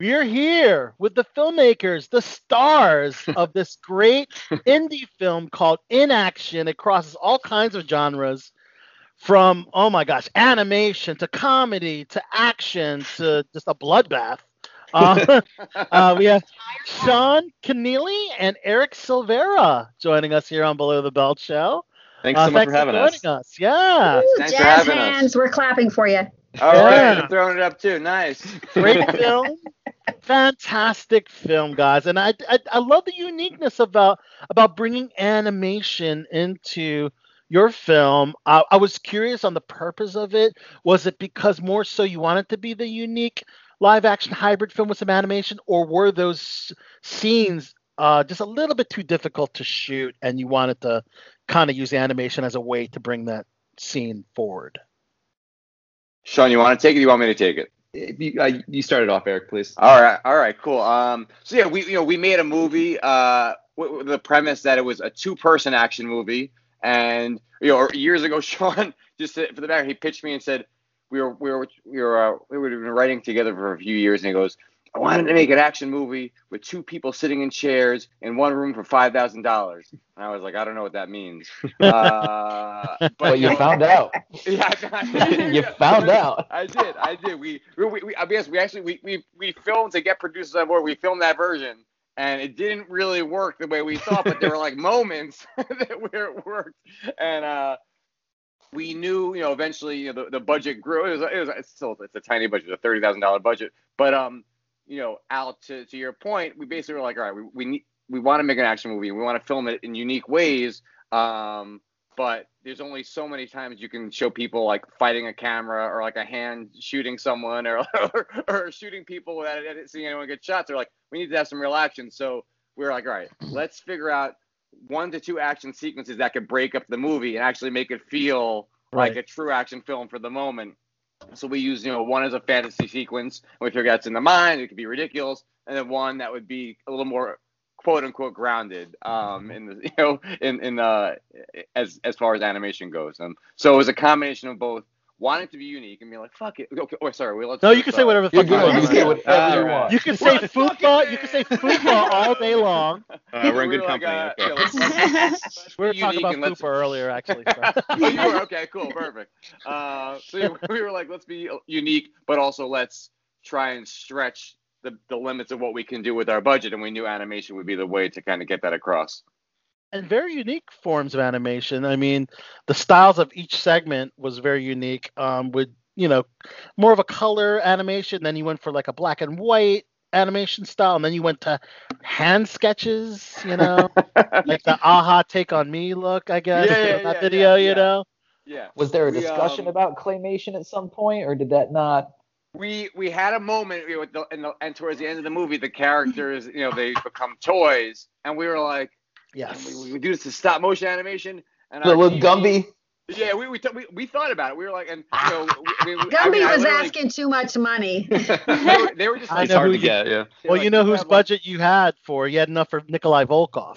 We're here with the filmmakers, the stars of this great indie film called In Action. It crosses all kinds of genres from, oh my gosh, animation to comedy to action to just a bloodbath. Uh, uh, we have Sean Keneally and Eric Silvera joining us here on Below the Belt Show. Thanks so Uh, much thanks for having joining us. us. Yeah, Ooh, Thanks for jazz having us. hands. We're clapping for you. All Yeah. right, I'm throwing it up too. Nice. great film, fantastic film, guys, and I, I I love the uniqueness about about bringing animation into your film. I, I was curious on the purpose of it. Was it because more so you wanted to be the unique live action hybrid film with some animation, or were those scenes uh, just a little bit too difficult to shoot, and you wanted to kind of use animation as a way to bring that scene forward? Sean, you want to take it? You want me to take it? You, uh, you started off, Eric, please. All right, all right, cool. Um, so yeah, we you know we made a movie uh with, the premise that it was a two-person action movie, and you know years ago, Sean just for the back he pitched me and said we were we were we were uh, we were writing together for a few years, and he goes. I wanted to make an action movie with two people sitting in chairs in one room for five thousand dollars. And I was like, I don't know what that means. Uh, but But you found out. Yeah, You found out. I did. I did. We, we, we I guess we actually we, we, we filmed to get producers on board. We filmed that version, and it didn't really work the way we thought. But there were like moments that where it worked, and uh, we knew, you know, eventually, you know, the, the budget grew. It was, it was it's still it's a tiny budget, a thirty thousand dollar budget, but um, you know, Al, to to your point, we basically were like, all right, we we need we want to make an action movie. We want to film it in unique ways. Um, but there's only so many times you can show people like fighting a camera or like a hand shooting someone or or, or shooting people without seeing anyone get shot. They're like, we need to have some real action. So we were like, all right, let's figure out one to two action sequences that could break up the movie and actually make it feel like a true action film for the moment. So we use, you know, one as a fantasy sequence, we figure that's in the mind, it could be ridiculous, and then one that would be a little more quote unquote grounded um in the you know in in uh as as far as animation goes. Um so it was a combination of both wanting to be unique and be like fuck it okay oh sorry we let's No, you can say whatever the You're fuck you want. You can say whatever you Alright. want. You can say What fucking fupa. You can say fupa all day long. Uh, we're in We good were like, company. uh, okay. yeah, We were be talking about and fupa earlier, actually. so. oh, you were okay, cool, perfect. Uh, so we were like, let's be unique, but also let's try and stretch the, the limits of what we can do with our budget, and we knew animation would be the way to kind of get that across. And very unique forms of animation. I mean, the styles of each segment was very unique. Um, with you know, more of a color animation. Then you went for like a black and white animation style, and then you went to hand sketches. You know, like the a-ha take on me look. I guess Yeah, yeah, that yeah, video. yeah, you yeah. know, Yeah. Was there a We, discussion um, about claymation at some point, or did that not? we we had a moment you know, with the, and, the, and towards the end of the movie, the characters, you know, they become toys, and we were like, yes. we, we do this to stop motion animation. And The little TV Gumby. Yeah, we we, th- we we thought about it. We were like, and you know, we, we, I Gumby mean, was literally- asking too much money. They were, they were just I like, It's hard to you- get, yeah. Well, like, you know whose have, like-" budget you had for. You had enough for Nikolai Volkov,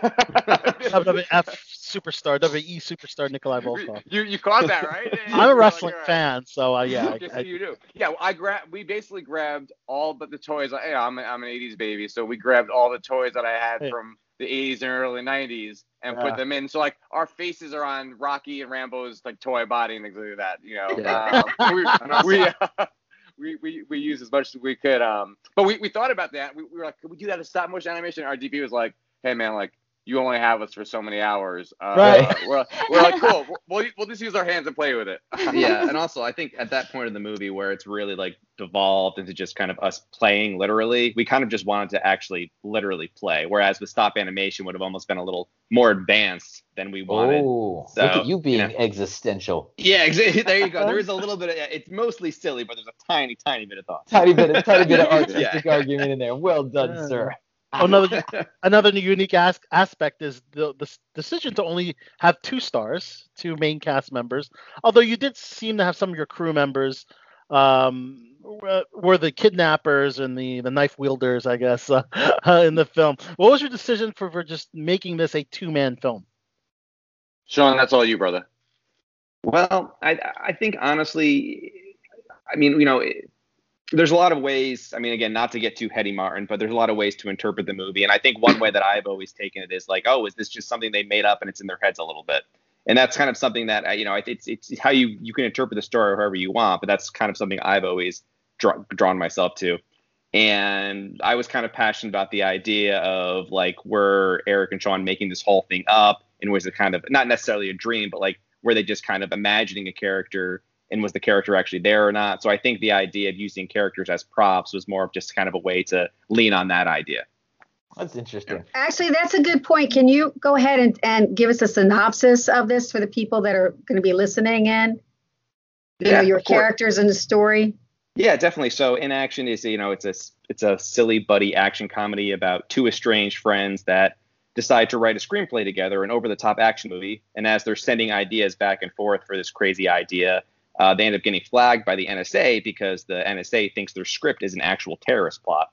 WWF superstar, WE superstar Nikolai Volkov. You you caught that right? I'm a You're like, wrestling fan, so uh, yeah, Yes, I, I, you do. Yeah, well, I grabbed. We basically grabbed all but the toys. Like, hey, I'm a, I'm an '80s baby, so we grabbed all the toys that I had Yeah. from the '80s and early '90s and Yeah. put them in. So like our faces are on Rocky and Rambo's like toy body and things like that. You know, Yeah. um, we we, uh, we we we used as much as we could. Um, but we, we thought about that. We, we were like, could we do that as stop motion animation? Our DP was like, hey man, like you only have us for so many hours. Uh, Right. We're, we're like, cool. We'll, we'll just use our hands and play with it. yeah, and also I think at that point in the movie where it's really like devolved into just kind of us playing literally, we kind of just wanted to actually literally play. Whereas with stop animation would have almost been a little more advanced than we wanted. Oh, So, look at you being you know. existential. Yeah, exactly. There you go. There is a little bit of it's mostly silly, but there's a tiny, tiny bit of thought. Tiny bit, of, tiny bit of Yeah. artistic argument in there. Well done, sir. Oh, another another unique as- aspect is the the decision to only have two stars, two main cast members. Although you did seem to have some of your crew members um, were, were the kidnappers and the the knife wielders, I guess, uh, in the film. What was your decision for for just making this a two man film? Sean, that's all you, brother. Well, I I think honestly, I mean, you know, it- there's a lot of ways. I mean, again, not to get too heady, Martin, but there's a lot of ways to interpret the movie. And I think one way that I've always taken it is like, oh, is this just something they made up and it's in their heads a little bit? And that's kind of something that uh, you know, it's it's how you you can interpret the story however you want, but that's kind of something I've always draw, drawn myself to. And I was kind of passionate about the idea of like, were Eric and Sean making this whole thing up, and was it kind of not necessarily a dream, but like, were they just kind of imagining a character and was the character actually there or not? So I think the idea of using characters as props was more of just kind of a way to lean on that idea. That's interesting. Actually, that's a good point. Can you go ahead and, and give us a synopsis of this for the people that are going to be listening in? You know, your of course. characters in the story. Yeah, definitely. So in action is you know it's a it's a silly buddy action comedy about two estranged friends that decide to write a screenplay together, an over the top action movie. And as they're sending ideas back and forth for this crazy idea, uh, they end up getting flagged by the NSA because the NSA thinks their script is an actual terrorist plot.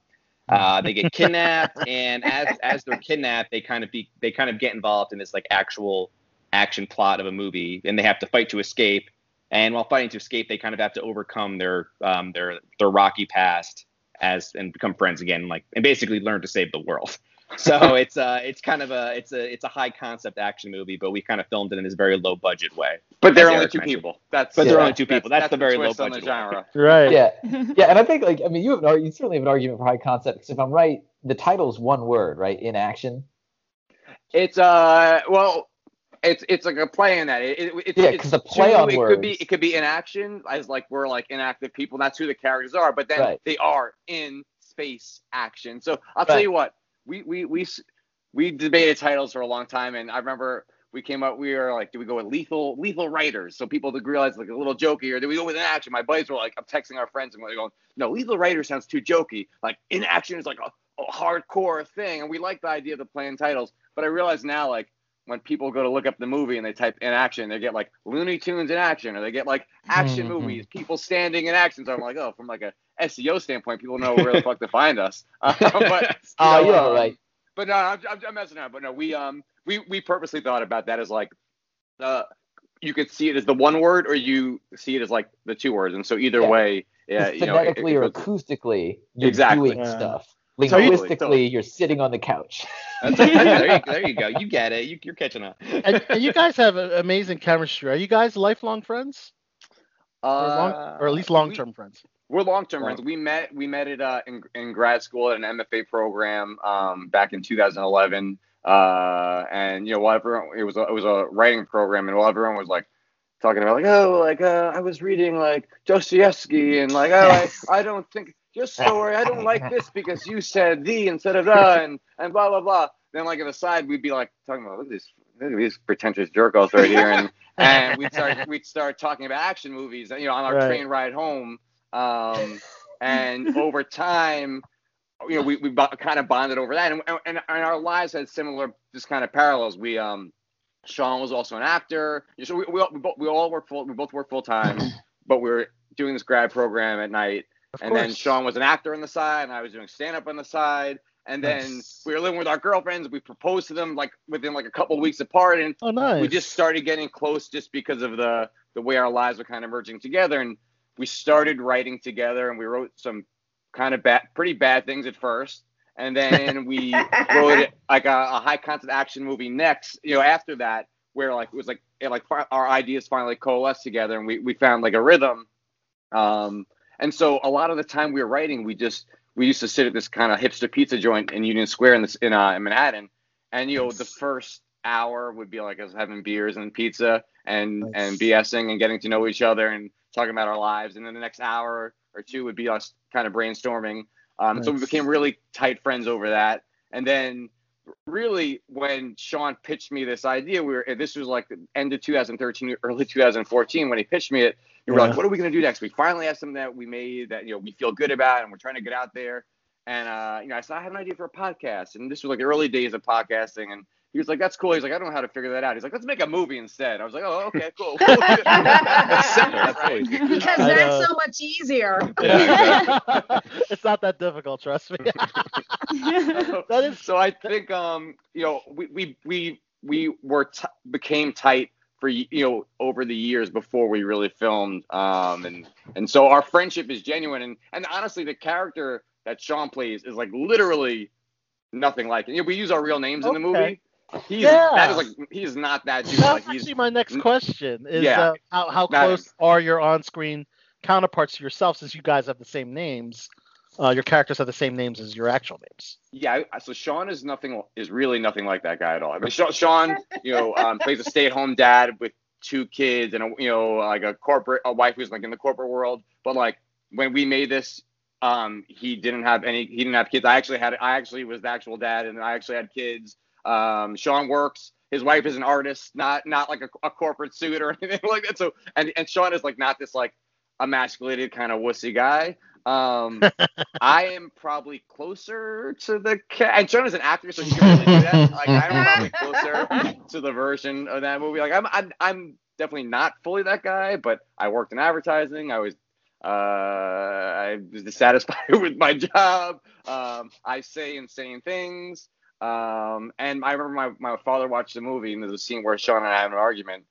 Uh, they get kidnapped, and as as they're kidnapped, they kind of be they kind of get involved in this like actual action plot of a movie, and they have to fight to escape. And while fighting to escape, they kind of have to overcome their um, their their rocky past as and become friends again, like and basically learn to save the world. So it's uh it's kind of a it's a it's a high concept action movie, but we kind of filmed it in this very low budget way. But there are only Eric two mentioned. people. That's But there are only two people. That's, the very low twist the budget. genre. Right. Yeah, yeah, and I think like I mean you have an, ar- you certainly have an argument for high concept because if I'm right, the title's one word, right? In action. It's uh well, it's it's like a play in that. It, it, it's, Yeah, it's 'cause the play two- on it could be it could be in action as like we're like inactive people. That's who the characters are, but then Right. they are in space action. So I'll tell you what, we we we we debated titles for a long time, and I remember. We came up. We were like, do we go with lethal, lethal writers? So people realize like a little jokey, or do we go with an action? My buddies were like, I'm texting our friends and we're going, no, lethal writer sounds too jokey. Like in action is like a, a hardcore thing, and we like the idea of the playing titles. But I realize now, like when people go to look up the movie and they type in action, they get like Looney Tunes in action, or they get like action Mhm. movies, people standing in action. So I'm like, oh, from like a SEO standpoint, people know where the fuck to find us. Uh, but Oh, know, yeah, um, right. But no, I'm, I'm, I'm messing around. But no, we um we we purposely thought about that as like uh you could see it as the one word or you see it as like the two words, and so either Yeah. way, yeah, you know, it- phonetically it or acoustically, you're Exactly. doing Yeah. stuff. So you- Linguistically, you're sitting on the couch. There, you, there you go. You get it. You, you're catching up. And, and you guys have a- amazing chemistry. Are you guys lifelong friends, or, long, or at least Uh, long-term friends? We're long-term Long- friends. We met we met at uh, in, in grad school at an MFA program um, back in 2011. Uh, and you know, while everyone it was a, it was a writing program, and while everyone was like talking about like oh like uh, I was reading like Dostoevsky and like oh I, I don't think your story I don't like this because you said the instead of the and and blah blah blah. Then like at the side we'd be like talking about look at at these pretentious jerk-offs right here and and we'd start we'd start talking about action movies you know on our Right. train ride home um, and over time, you know, we, we bo- kind of bonded over that, and, and, and our lives had similar, just kind of parallels. We, um, Sean was also an actor, so we, we, all, we, both, we all work full, we both work full time, but we were doing this grad program at night, Of and then. Sean was an actor on the side, and I was doing stand up on the side. And then Nice. we were living with our girlfriends. We proposed to them like within like a couple weeks apart, and Oh, nice. we just started getting close just because of the the way our lives were kind of merging together and we started writing together and we wrote some kind of bad pretty bad things at first and then we wrote like a, a high concept action movie next you know after that where like it was like it like our ideas finally coalesced together and we, we found like a rhythm um and so a lot of the time we were writing we just we used to sit at this kind of hipster pizza joint in union square in this in, uh, in manhattan and you know the first hour would be like us having beers and pizza and Nice. and BSing and getting to know each other and talking about our lives. And then the next hour or two would be us kind of brainstorming. Um, So we became really tight friends over that. And then really when Sean pitched me this idea, we were this was like the end of 2013, early 2014 when he pitched me it. We were Yeah. like, what are we gonna do next? We finally have something that we made that you know we feel good about and we're trying to get out there. And uh, you know, I said I have an idea for a podcast, and this was like the early days of podcasting, and he was like, "That's cool." He's like, "I don't know how to figure that out." He's like, "Let's make a movie instead." I was like, "Oh, okay, cool." That's simple. That's because I that's know. so much easier. it's not that difficult, trust me. that is so I think um you know we we we we were t- became tight for you know over the years before we really filmed. Um, and and so our friendship is genuine. And and honestly, the character that Sean plays is like literally nothing like it. You know, we use our real names in the movie. He's Yeah. that is like he's not that dude. That's Like he's actually my next question. Is Yeah. uh, how how close are your on-screen counterparts to yourself? Since you guys have the same names, uh, your characters have the same names as your actual names. Yeah, so Sean is nothing is really nothing like that guy at all. I mean, Sean, you know, um, plays a stay-at-home dad with two kids and a, you know, like a corporate a wife who's like in the corporate world. But like when we made this, um, he didn't have any. He didn't have kids. I actually had. I actually was the actual dad, and I actually had kids. Um, Sean works. His wife is an artist, not not like a, a corporate suit or anything like that. So and and Sean is like not this like emasculated kind of wussy guy. Um, I am probably closer to the cat. And Sean is an actor, so he can really do that. Like I'm probably closer to the version of that movie. Like I'm, I'm, I'm definitely not fully that guy, but I worked in advertising. I was, uh, I was dissatisfied with my job. Um, I say insane things. Um, and I remember my, my father watched the movie, and there's a scene where Sean and I have an argument,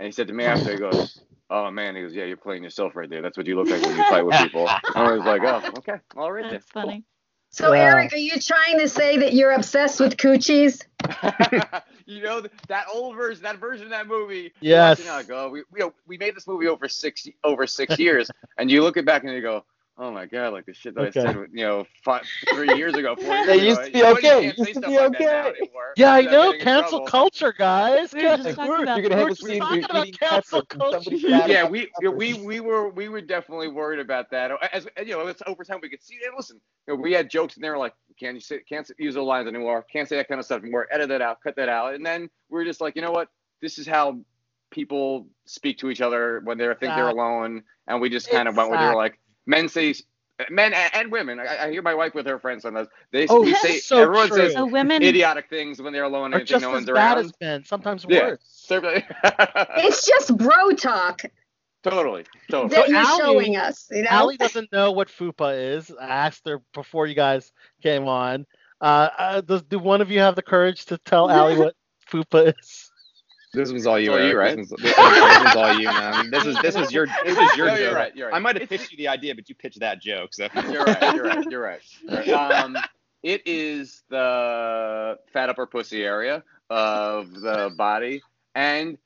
and he said to me after, he goes, "Oh man," he goes, "Yeah, you're playing yourself right there. That's what you look like when you fight with people." And I was like, "Oh, okay, all right." That's then. funny. So, Wow. Eric, are you trying to say that you're obsessed with coochies? you know that old version, that version of that movie. you're Yes. watching it, like, oh, we, we we made this movie over six over six years, and you look it back and you go, oh my god, like the shit that Okay. I said, you know, five, three years ago, four years It ago. used to be You know, you okay. can't Used to be like okay. Yeah, I know. Cancel trouble. culture, guys. We were just Like, talking we're- about You're gonna have we're talking about you're eating cancel pepper and somebody's culture. Yeah, we we we were we were definitely worried about that. As you know, it's over time we could see. And listen, you know, we had jokes and they were like, "Can't you say can't use the lines anymore? Can't say that kind of stuff anymore. Edit that out, cut that out." And then we were just like, you know what? This is how people speak to each other when they think they're alone. And we just kind of went with they were like men say men and, and women. I, I hear my wife with her friends on sometimes. They Oh, we say so everyone true. says So women. idiotic things when they're alone Or and think just no as one's bad around. as men, sometimes worse. So- It's just bro talk totally, totally. that you're Allie- showing us. You know? Allie doesn't know what fupa is. I asked her before you guys came on. Uh, uh, does do one of you have the courage to tell Allie what fupa is? This was all you, all you, right? This, was, this, was, this was all you, man. This is this was your this was your No, joke. you're right. You're right. I might have pitched you the idea, but you pitched that joke. So You're right. You're right. You're right. You're right. Um, it is the fat upper pussy area of the body, and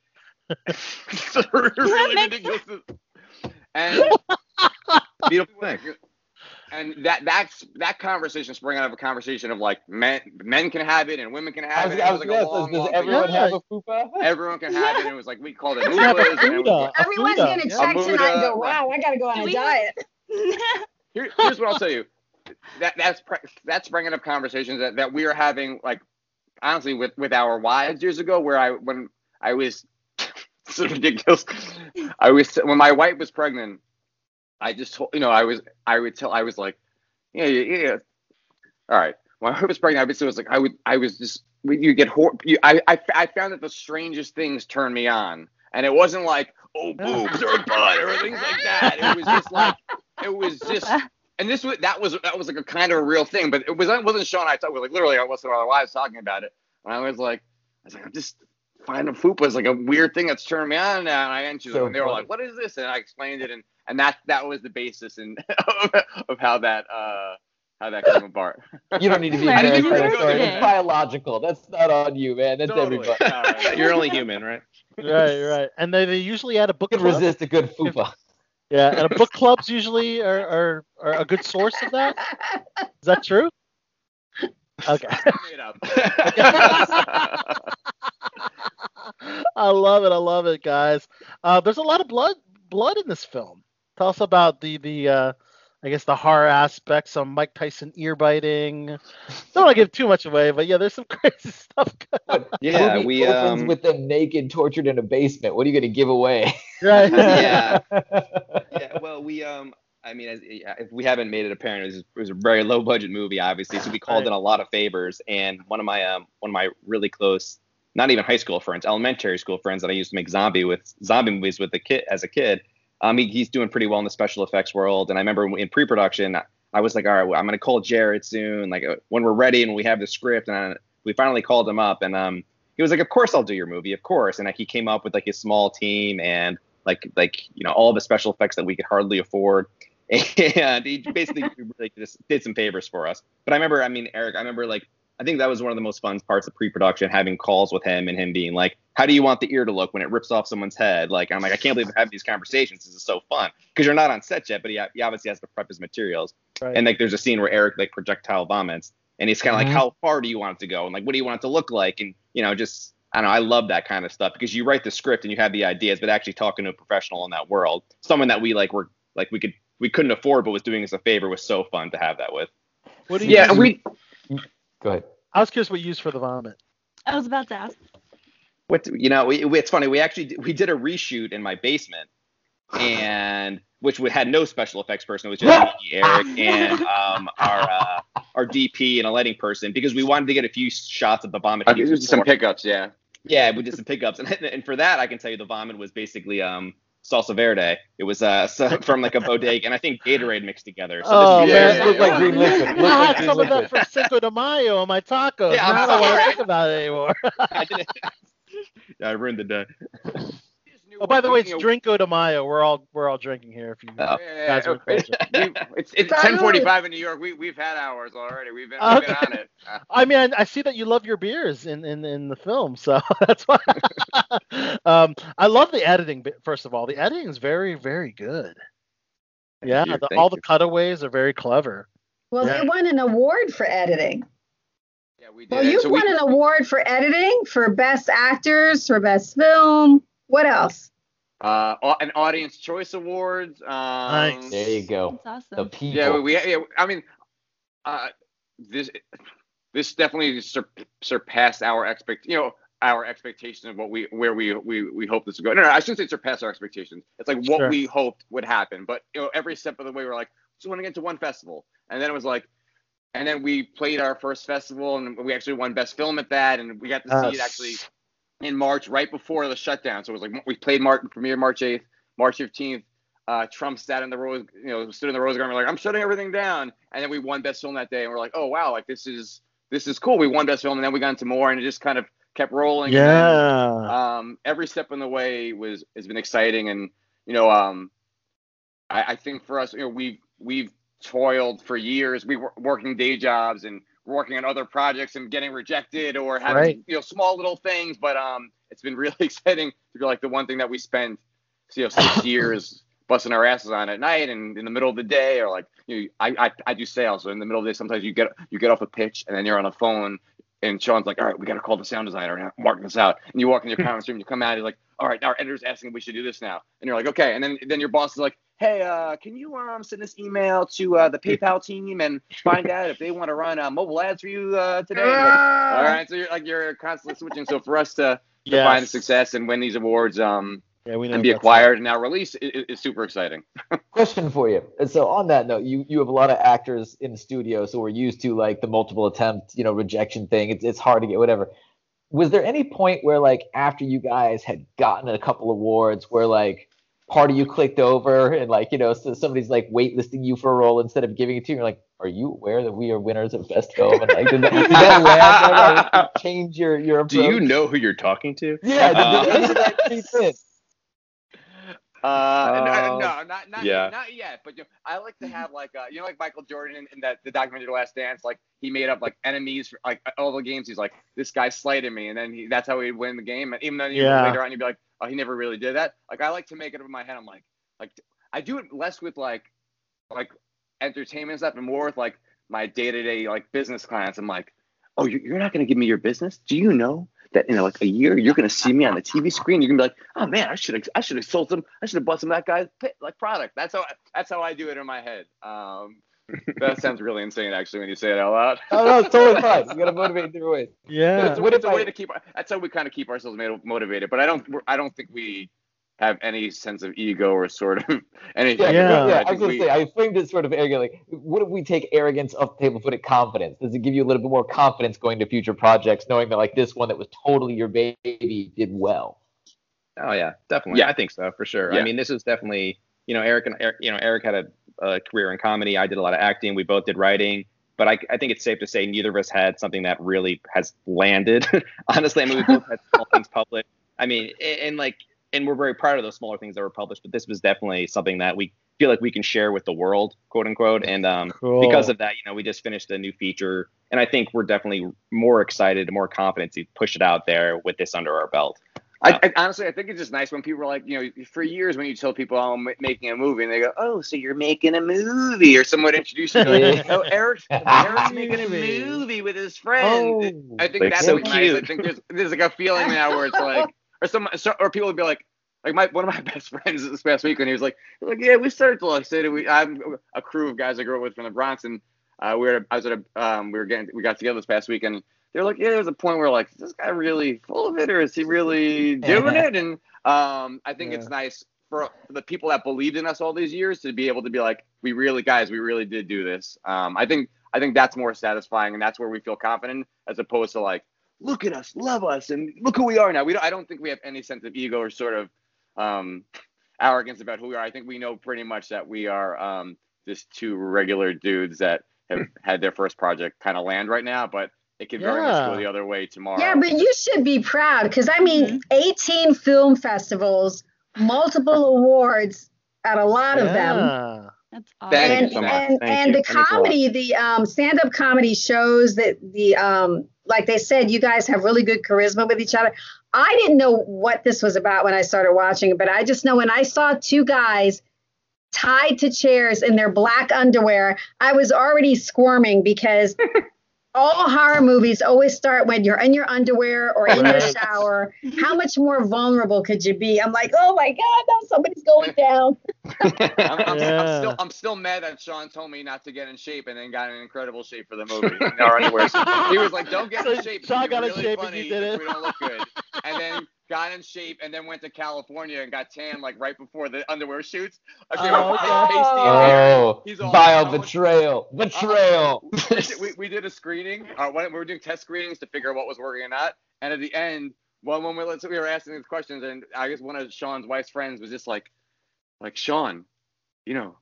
it's really makes ridiculous. And beautiful thing. And that that's that conversation sprang out of a conversation of like men men can have it and women can have was, it. It was was gonna a long, does long everyone Yeah. have a fupa? Everyone can have it. And it was like we called it Yeah, but fupas, and it was Fuda. like, Everyone's gonna check Amuda, tonight and go, wow, I gotta go on Do a we- diet. Here, here's what I'll tell you. That that's that's bringing up conversations that, that we are having like honestly with with our wives years ago where I when I was so ridiculous. I was when my wife was pregnant. I just told you know I was I would tell I was like yeah yeah yeah. All right. When my wife was pregnant, I was, it was like I would I was just you get hor- you, I, I I found that the strangest things turn me on, and it wasn't like oh boobs or butt or things like that. It was just like it was just and this was that was that was like a kind of a real thing, but it was it wasn't Sean. I was like literally I wasn't our wives talking about it, and I was like, I was like, I'm just finding fupa is like a weird thing that's turning me on now, and I and, she was, So and they were like, what is this? And I explained it, and and that that was the basis and of how that uh how that came apart. You don't need to be Learn embarrassed new by that story. It's biological. That's not on you, man. That's Totally. everybody. You're only human, right? right, right. And they, they usually add a book You can club. resist a good fupa. Yeah, and a book clubs usually are, are, are a good source of that. Is that true? Okay. Made up. I love it. I love it, guys. Uh, there's a lot of blood blood in this film. Tell us about the the uh, I guess the horror aspects. Some Mike Tyson ear biting. Don't want to give too much away, but yeah, there's some crazy stuff. Going Yeah, Movie we opens um with them naked, tortured in a basement. What are you gonna give away? right. Yeah. yeah, well, we um, I mean, as, if we haven't made it apparent, it was, it was a very low budget movie, obviously. So we called Right. in a lot of favors, and one of my um, one of my really close, not even high school friends, elementary school friends that I used to make zombie with zombie movies with the kid as a kid. Um, he, he's doing pretty well in the special effects world, and I remember in pre-production, I was like, all right, well, I'm gonna call Jared soon, like uh, when we're ready and we have the script, and I, we finally called him up, and um, he was like, of course I'll do your movie, of course. And like he came up with like his small team and like like you know all the special effects that we could hardly afford. And he basically just did some favors for us. But I remember, I mean, Eric, I remember like I think that was one of the most fun parts of pre-production, having calls with him and him being like, "How do you want the ear to look when it rips off someone's head?" Like, I'm like, I can't believe we're having these conversations. This is so fun because you're not on set yet, but he, he obviously has to prep his materials. Right. And like, there's a scene where Eric like projectile vomits, and he's kind of Mhm. like, "How far do you want it to go?" And like, what do you want it to look like? And you know, just I don't know. I love that kind of stuff because you write the script and you have the ideas, but actually talking to a professional in that world, someone that we like were like we could we couldn't afford but was doing us a favor was so fun to have that with. What do you Yeah, use- we Go ahead. I was curious what you use for the vomit. I was about to ask. what you know we, we- it's funny we actually we did a reshoot in my basement and which we had no special effects person it was just me, eric and um, our uh, our dp and a lighting person because we wanted to get a few shots of the vomit okay, some pickups, yeah. yeah we did some pickups and, and for that i can tell you the vomit was basically um salsa verde it was uh from like a bodega and i think gatorade mixed together so Oh, this man. yeah, Looked like green liquid. Looked I like had green some of that liquid. for Cinco de Mayo on my tacos. Yeah, I'm I don't want to think about it anymore. I didn't yeah, I ruined the day. Oh, by the way, it's You know, Drinko de Mayo. We're all we're all drinking here. If you Oh. Yeah, guys are it's, cultured. we- it's it's It's 10:45 in New York. We we've had ours already. We've been, we've been on it. Uh, I mean, I, I see that you love your beers in, in, in the film, so that's why. um, I love the editing. bit- First of all, the editing is very, very good. Yeah, you, the, all you. the cutaways are very clever. Well, Yeah. they won an award for editing. yeah, we did. Well, you've So we- won an award for editing, for best actors, for best film. What else? uh, an Audience Choice Awards. Um, Nice. There you go. That's The awesome. people. Yeah, we, yeah. I mean, uh, this this definitely sur- surpassed our expect, you know, our expectations of what we where we we we hope this would go. No, no, I shouldn't say surpass our expectations. It's like what Sure. we hoped would happen. But you know, every step of the way, we're like, just want to get to one festival, and then it was like. And then we played our first festival, and we actually won best film at that, and we got to see it actually in March, right before the shutdown. So it was like we played March premiere March 8th, March 15th. Uh, Trump sat in the rose, you know, stood in the rose garden. We're like, I'm shutting everything down. And then we won best film that day, and we're like, oh wow, like this is this is cool. We won best film, and then we got into more, and it just kind of kept rolling. and Yeah. um, every step in the way was has been exciting, and you know, um, I, I think for us, you know, we've we've toiled for years. We were working day jobs and working on other projects and getting rejected or having Right. you know small little things, but um, it's been really exciting to be like the one thing that we spend you know six years busting our asses on at night and in the middle of the day or like you know, I, I I do sales so in the middle of the day sometimes you get you get off a pitch and then you're on a phone and Sean's like all right we got to call the sound designer and mark this out. And you walk in your conference room you come out he's like all right now our editor's asking if we should do this now. And you're like okay. And then then your boss is like hey uh can you um send this email to uh, the PayPal team and find out if they want to run uh, mobile ads for you uh, today And like, all right so you're like you're constantly switching so for us to, to find success and win these awards um Yeah, we know and be that's- acquired and now release is, is super exciting. Question for you. And So on that note, you you have a lot of actors in the studio, so we're used to like the multiple attempt, you know, rejection thing. It's it's hard to get whatever. Was there any point where like after you guys had gotten a couple awards where like part of you clicked over and like you know so somebody's like waitlisting you for a role instead of giving it to you? You're like, are you aware that we are winners of best film? And like, did that, did that land? Did that change your your approach? Do you know who you're talking to? Yeah. Uh, did any of that? Uh, no, Uh, no, not not yeah. not yet. But you know, I like to have like uh, you know, like Michael Jordan in, in that the documentary Last Dance. Like he made up like enemies for like all the games. He's like, this guy slighted me, and then he, that's how he'd win the game. And even then, Yeah. later on, you'd be like, oh, he never really did that. Like I like to make it up in my head. I'm like, like I do it less with like like entertainment stuff and more with like my day to day like business clients. I'm like, oh, you're not gonna give me your business? Do you know? That in like a year you're gonna see me on the TV screen. You're gonna be like, oh man, I should have I should have sold some. I should have bought some of that guy's pit, like product. That's how that's how I do it in my head. Um, that sounds really insane actually when you say it out loud. Oh no, it's totally fine. You gotta motivate in different ways. Yeah. it's, What it's a way I- to keep. That's how we kind of keep ourselves motivated. But I don't. I don't think we have any sense of ego or sort of anything. Yeah, Yeah. yeah. I I was gonna we- say I framed it sort of arrogantly. What if we take arrogance off the table, put it confidence? Does it give you a little bit more confidence going to future projects, knowing that like this one that was totally your baby did well? Oh yeah, definitely. Yeah. I think so for sure. Yeah. I mean, this is definitely you know Eric and Eric, you know Eric had a, a career in comedy. I did a lot of acting. We both did writing, but I, I think it's safe to say neither of us had something that really has landed. Honestly, I mean, we both had small things published. I mean, and, and like, and we're very proud of those smaller things that were published, but this was definitely something that we feel like we can share with the world, quote unquote. And um, Cool. because of that, you know, we just finished a new feature, and I think we're definitely more excited, more confident to push it out there with this under our belt. I, I honestly, I think it's just nice when people are like, you know, for years when you tell people oh, I'm making a movie, and they go, oh, so you're making a movie, or someone would introduce you to like, oh, Eric's, Eric's making a Movie. movie with his friend. Oh. I think that's so like nice. I think there's there's like a feeling now where it's like, or some, so, or people would be like, like my one of my best friends this past week, and he was like, like, yeah, we started to like say that we, I'm a crew of guys I grew up with from the Bronx, and uh, we were, I was at a, um, we were getting, we got together this past week, and they're like, yeah, there's a point where like, is this guy really full of it, or is he really doing it? And um, I think it's nice for, for the people that believed in us all these years to be able to be like, we really, guys, we really did do this. Um, I think, I think that's more satisfying, and that's where we feel confident, as opposed to like, look at us, love us, and look who we are now. We don't, I don't think we have any sense of ego or sort of um, arrogance about who we are. I think we know pretty much that we are um, just two regular dudes that have had their first project kind of land right now, but it could very much go the other way tomorrow. Yeah, but you should be proud because I mean, 18 film festivals, multiple awards at a lot of them. Yeah. That's Thank awesome. you and so much. and, Thank and you. the That means a lot. comedy, the um, stand-up comedy shows that the um, like they said, you guys have really good charisma with each other. I didn't know what this was about when I started watching but I just know when I saw two guys tied to chairs in their black underwear, I was already squirming because all horror movies always start when you're in your underwear or in your shower. How much more vulnerable could you be? I'm like, oh my God, now somebody's going down. I'm, I'm, I'm still I'm still mad that Sean told me not to get in shape and then got in incredible shape for the movie. in our underwear. he was like, "Don't get in shape. Sean gonna be got in shape and funny you did it." We don't look good." And then got in shape and then went to California and got tan like right before the underwear shoots. Okay, Oh, we're okay. pasty and hairy. Oh, He's all- vile all- Uh, betrayal, betrayal. we, did- we, we did a screening. Uh, when we were doing test screenings to figure out what was working or not. And at the end, well, when we, let's- we were asking these questions, and I guess one of Sean's wife's friends was just like, like Sean, you know,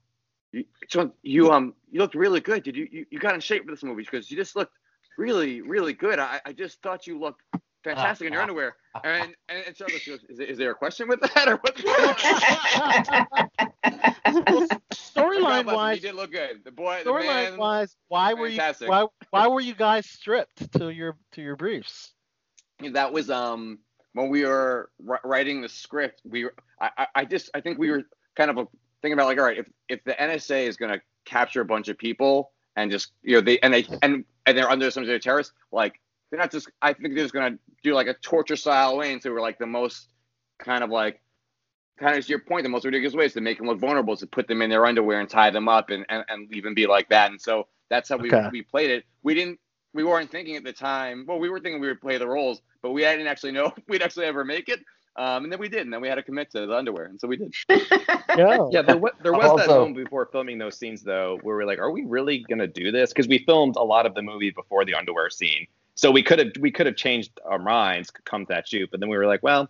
you, Sean, you um, you looked really good. Did you, you you got in shape for this movie? Because you just looked really, really good. I, I just thought you looked fantastic in your underwear. And and, and Sean goes, is, there- is there a question with that or what? Storyline God bless him, he wise, did look good. The boy, the storyline wise, why were you why why were you guys stripped to your to your briefs? that was um when we were writing the script we I, I just i think we were kind of thinking about like all right if if the nsa is going to capture a bunch of people and just you know they and they and and they're under some sort of terrorists like they're not just i think they're just going to do like a torture style way and so we're like the most kind of like kind of to your point the most ridiculous ways to make them look vulnerable is to put them in their underwear and tie them up and and, and even be like that and so that's how we Okay. we played it we didn't we weren't thinking at the time. Well, we were thinking we would play the roles, but we didn't actually know if we'd actually ever make it. Um, and then we did, and then we had to commit to the underwear, and so we did. Yeah. Yeah, there, wa- there was that Also- moment before filming those scenes though, where we're like, are we really gonna do this? Because we filmed a lot of the movie before the underwear scene, so we could have we could have changed our minds come to that shoot, but then we were like, well,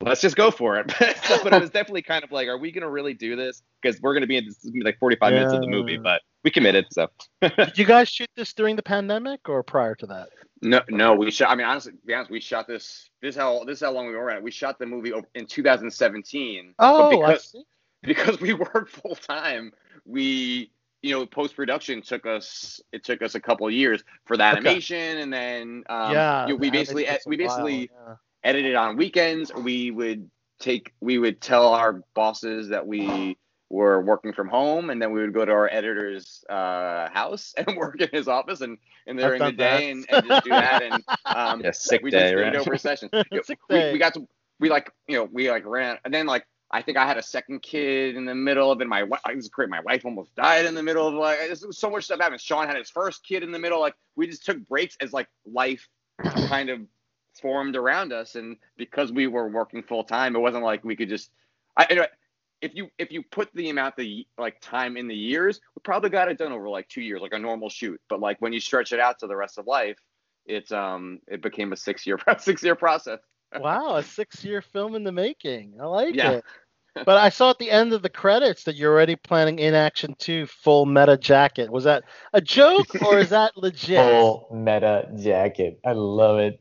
let's just go for it. So, but it was definitely kind of like, are we gonna really do this? Because we're gonna be in this be like 45 minutes of the movie, but we committed. So Did you guys shoot this during the pandemic or prior to that? No, no, we shot. I mean, honestly, to be honest, we shot this. This is how this is how long we were at. it. We shot the movie in 2017. Oh, but I see. because we worked full time, we you know post production took us it took us a couple of years for the Okay. animation, and then um, yeah. you know, we the basically animation we takes a while, basically yeah. edited on weekends. We would take we would tell our bosses that we were working from home, and then we would go to our editor's uh, house and work in his office and and during the done that. day and, and just do that and um, Yeah, sick we day, just right? over sessions. You know, Sick we, day. we got to we like you know we like ran and then like I think I had a second kid in the middle of it. My wife, it was great. My wife almost died in the middle of like so much stuff happened. Sean had his first kid in the middle. Like we just took breaks as like life kind of formed around us, and because we were working full time, it wasn't like we could just. I anyway, if you if you put the amount the like time in the years, we probably got it done over like two years, like a normal shoot. But like when you stretch it out to the rest of life, it's um it became a six year six year process. Wow, a six-year film in the making. I like Yeah. it. but I saw at the end of the credits that you're already planning in action 2 full meta jacket. Was that a joke or is that legit? Full meta jacket. I love it.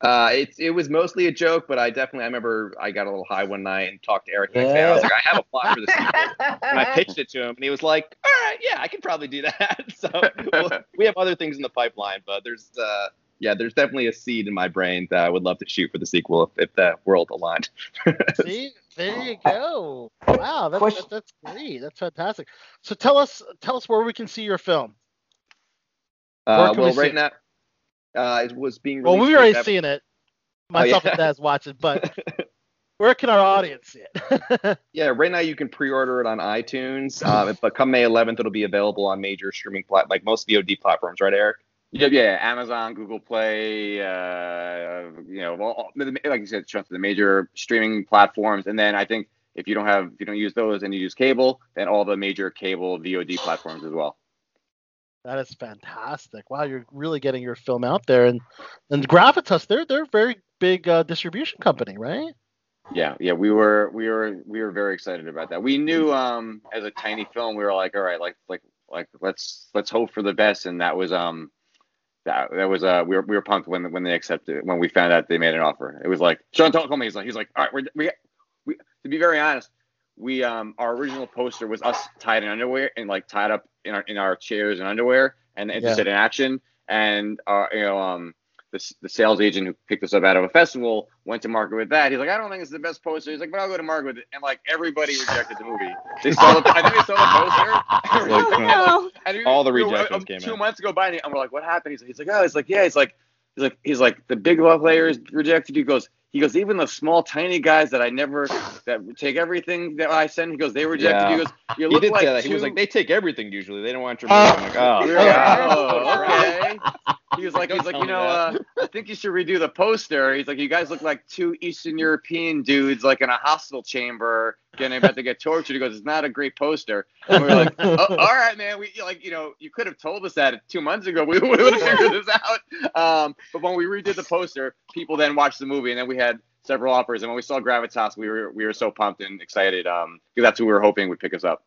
Uh, it it was mostly a joke, but I definitely I remember I got a little high one night and talked to Eric the next day. I was like, I have a plot for the sequel, and I pitched it to him, and he was like, All right, yeah, I can probably do that. so well, we have other things in the pipeline, but there's uh, yeah, there's definitely a seed in my brain that I would love to shoot for the sequel if, if the world aligned. See, there you go. Wow, that's, that's that's great. That's fantastic. So tell us tell us where we can see your film. Uh, well, we right now uh, it was being Well, we've already seen it. Myself oh, yeah. and Dad's watching, but where can our audience see it? yeah, right now you can pre-order it on iTunes, uh, but come May 11th, it'll be available on major streaming plat like most VOD platforms, right, Eric? Yeah, yeah, Amazon, Google Play, uh, you know, well, like you said, the major streaming platforms, and then I think if you don't have, if you don't use those and you use cable, then all the major cable VOD platforms as well. That is fantastic. Wow, you're really getting your film out there, and and Gravitas, they're they're a very big uh, distribution company, right? Yeah, yeah, we were we were we were very excited about that. We knew um as a tiny film, we were like, all right, like like like let's let's hope for the best, and that was um that that was uh we were we were pumped when when they accepted when we found out they made an offer. It was like Sean told me he's like he's like all right we're, we we to be very honest we um our original poster was us tied in underwear and like tied up in our in our chairs and underwear and interested yeah. in action and uh you know um the, the sales agent who picked us up out of a festival went to market with that. He's like, I don't think it's the best poster. He's like, but I'll go to market with it. And like everybody rejected the movie. They saw the, I think they saw the poster. oh, uh, no. All the rejections uh, came Two in. months ago by, and we're like, what happened? He's like, he's like, oh, he's like, yeah, he's like, he's like, he's like, the big love players rejected. He goes, he goes, even the small, tiny guys that I never that take everything that I send. He goes, they rejected. Yeah. He goes, you look he did like say that. Two... He was like, they take everything usually. They don't want your oh. movie. I'm like, oh, oh okay. He was like, he's like, you know, uh, I think you should redo the poster. He's like, you guys look like two Eastern European dudes, like in a hospital chamber, getting about to get tortured. He goes, it's not a great poster. And we are like, oh, all right, man. We like, you know, you could have told us that two months ago. We, we would have figured this out. Um, but when we redid the poster, people then watched the movie, and then we had several offers. And when we saw Gravitas, we were we were so pumped and excited um, because that's who we were hoping would pick us up.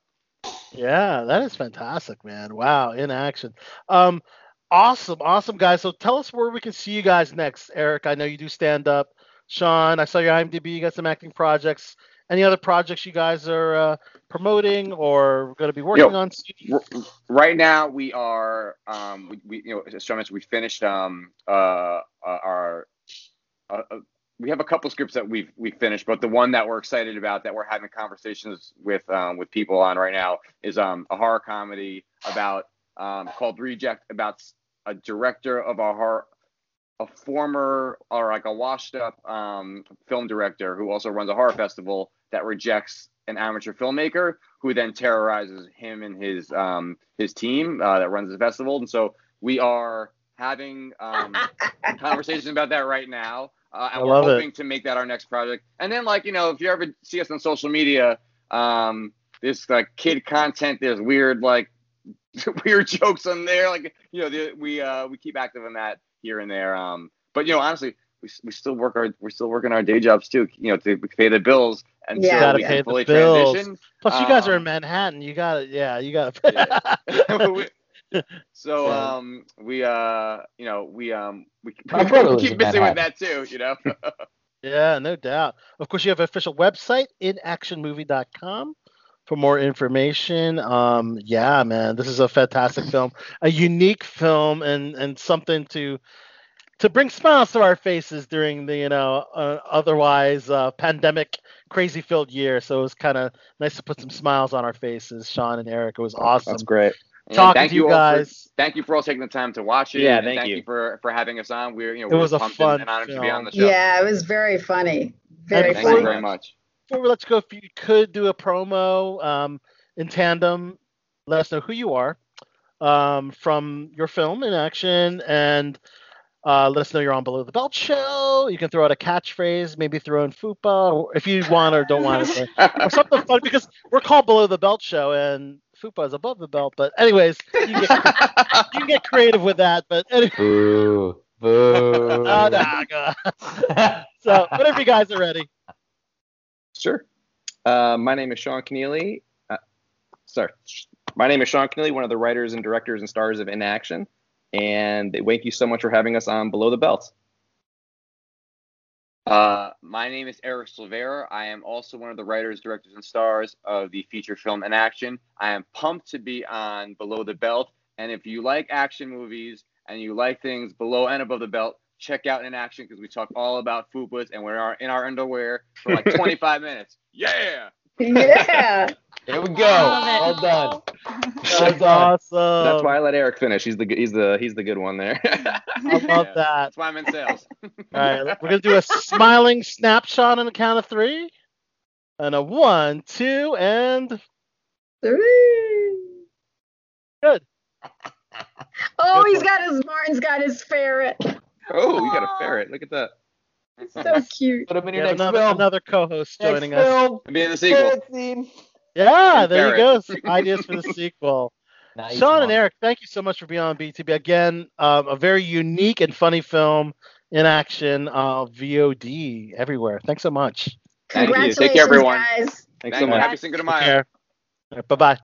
Yeah, that is fantastic, man. Wow, in action. Um, awesome, awesome, guys. So tell us where we can see you guys next, Eric. I know you do stand up. Sean, I saw your IMDb. You got some acting projects. Any other projects you guys are uh, promoting or going to be working on? Right now, we are. Um, we, we, you know, as Sean mentioned, we finished um, uh, uh our uh, uh we have a couple scripts that we've we finished, but the one that we're excited about that we're having conversations with um, with people on right now is um, a horror comedy about um, called Reject about a director of a horror a former or like a washed up um, film director who also runs a horror festival that rejects an amateur filmmaker who then terrorizes him and his um, his team uh, that runs the festival and so we are having um, conversations about that right now uh, and I we're hoping it. to make that our next project. And then, like you know, if you ever see us on social media, um, there's like kid content. There's weird like weird jokes on there. Like you know, the, we uh, we keep active in that here and there. Um, but you know, honestly, we, we still work our we're still working our day jobs too. You know, to pay the bills and yeah. so we can fully transition. Plus, you guys are in um, Manhattan. You got it. Yeah, you got it. yeah. so yeah. um we uh you know we um we, we keep busy with that too you know yeah no doubt of course you have an official website inactionmovie.com for more information um yeah man this is a fantastic film a unique film and and something to to bring smiles to our faces during the you know uh, otherwise uh, pandemic crazy filled year so it was kind of nice to put some smiles on our faces sean and eric it was awesome that's great talking thank to you, guys. For, thank you for all taking the time to watch it. Yeah, thank, thank you. you. for for having us on. We're you know it we was a fun and honored film. to be on the show. Yeah, it was very funny. Very funny. thank funny. you very much. Before we let's go, if you could do a promo um, in tandem, let us know who you are um, from your film in action and. Uh, let us know you're on Below the Belt Show. You can throw out a catchphrase, maybe throw in FUPA, if you want or don't want to, or something fun because we're called Below the Belt Show, and fupa is above the belt. But anyways, you can get, you can get creative with that. But anyway. Boo. Boo. oh, so whatever you guys are ready. Sure. Uh, my name is Sean Keneally. Uh, sorry, my name is Sean Keneally, one of the writers and directors and stars of In Action. And thank you so much for having us on Below the Belt. Uh, my name is Eric Silvera. I am also one of the writers, directors, and stars of the feature film In Action. I am pumped to be on Below the Belt. And if you like action movies and you like things below and above the belt, check out In Action because we talk all about fupas and we're in our underwear for like 25 minutes. Yeah. Yeah. There we go. I Well love it. done. That's Well awesome. That's why I let Eric finish. He's the good- he's the he's the good one there. I love Yeah. that. That's why I'm in sales. All right, we're gonna do a smiling snapshot on the count of three, and a one, two, and Three. good. Oh, he's got his Martin's got his ferret. Oh, you got a ferret. Look at that. It's so cute. Put him in We your next another, film. another co-host next joining us. film. Be in the sequel. Ferret scene. Yeah, there you Ferret. go. Ideas for the sequel. Nice Sean and. Eric, thank you so much for being on BTB again. Um, a very unique and funny film in action, uh, VOD everywhere. Thanks so much. Thank you. Congratulations, Take care, everyone. guys. Thanks Thank so you. much. Happy Cinco de Take Mayo. Bye bye.